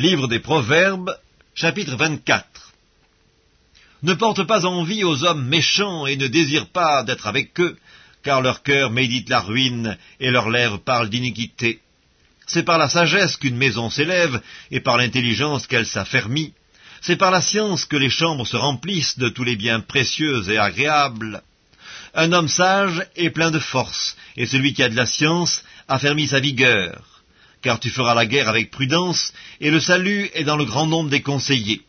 Livre des Proverbes, chapitre 24. Ne porte pas envie aux hommes méchants et ne désire pas d'être avec eux, car leur cœur médite la ruine et leurs lèvres parlent d'iniquité. C'est par la sagesse qu'une maison s'élève et par l'intelligence qu'elle s'affermit. C'est par la science que les chambres se remplissent de tous les biens précieux et agréables. Un homme sage est plein de force, et celui qui a de la science affermit sa vigueur car tu feras la guerre avec prudence, et le salut est dans le grand nombre des conseillers.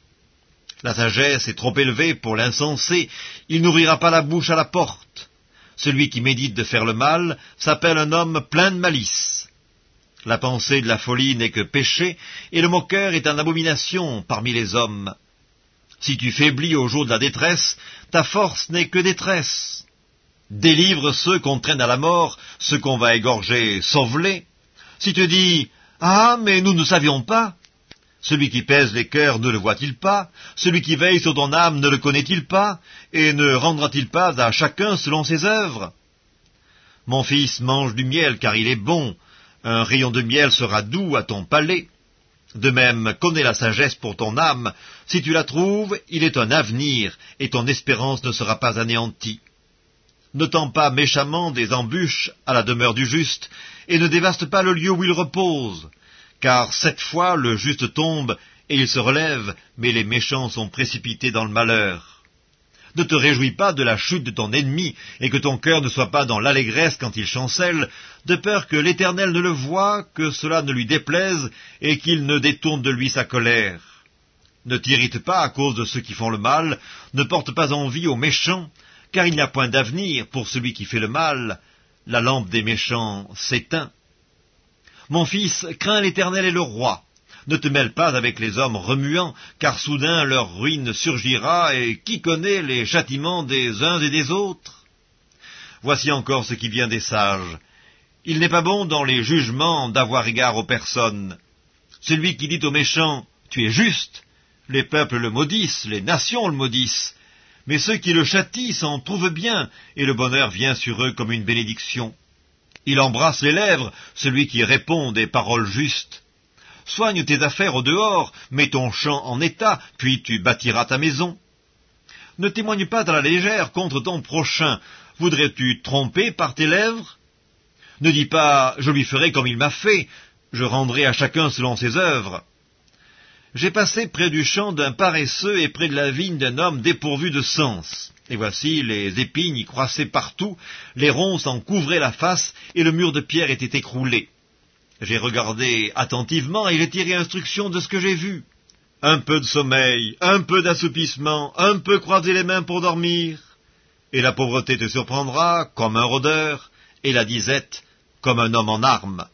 La sagesse est trop élevée pour l'insensé, il n'ouvrira pas la bouche à la porte. Celui qui médite de faire le mal s'appelle un homme plein de malice. La pensée de la folie n'est que péché, et le moqueur est une abomination parmi les hommes. Si tu faiblis au jour de la détresse, ta force n'est que détresse. Délivre ceux qu'on traîne à la mort, ceux qu'on va égorger, sauve-les. Si tu dis Ah, mais nous ne savions pas, celui qui pèse les cœurs ne le voit-il pas? Celui qui veille sur ton âme ne le connaît-il pas? Et ne rendra-t-il pas à chacun selon ses œuvres? Mon fils mange du miel car il est bon, un rayon de miel sera doux à ton palais. De même, connais la sagesse pour ton âme, si tu la trouves, il est un avenir, et ton espérance ne sera pas anéantie ne tend pas méchamment des embûches à la demeure du juste, et ne dévaste pas le lieu où il repose, car cette fois le juste tombe et il se relève, mais les méchants sont précipités dans le malheur. Ne te réjouis pas de la chute de ton ennemi, et que ton cœur ne soit pas dans l'allégresse quand il chancelle, de peur que l'Éternel ne le voie, que cela ne lui déplaise, et qu'il ne détourne de lui sa colère. Ne t'irrite pas à cause de ceux qui font le mal, ne porte pas envie aux méchants, car il n'y a point d'avenir pour celui qui fait le mal, la lampe des méchants s'éteint. Mon fils, crains l'Éternel et le roi. Ne te mêle pas avec les hommes remuants, car soudain leur ruine surgira, et qui connaît les châtiments des uns et des autres? Voici encore ce qui vient des sages. Il n'est pas bon dans les jugements d'avoir égard aux personnes. Celui qui dit aux méchants, Tu es juste, les peuples le maudissent, les nations le maudissent, mais ceux qui le châtient s'en trouvent bien, et le bonheur vient sur eux comme une bénédiction. Il embrasse les lèvres, celui qui répond des paroles justes. Soigne tes affaires au dehors, mets ton champ en état, puis tu bâtiras ta maison. Ne témoigne pas à la légère contre ton prochain. Voudrais-tu tromper par tes lèvres? Ne dis pas je lui ferai comme il m'a fait, je rendrai à chacun selon ses œuvres. J'ai passé près du champ d'un paresseux et près de la vigne d'un homme dépourvu de sens. Et voici, les épines y croissaient partout, les ronces en couvraient la face, et le mur de pierre était écroulé. J'ai regardé attentivement et j'ai tiré instruction de ce que j'ai vu. Un peu de sommeil, un peu d'assoupissement, un peu croiser les mains pour dormir. Et la pauvreté te surprendra comme un rôdeur, et la disette comme un homme en armes.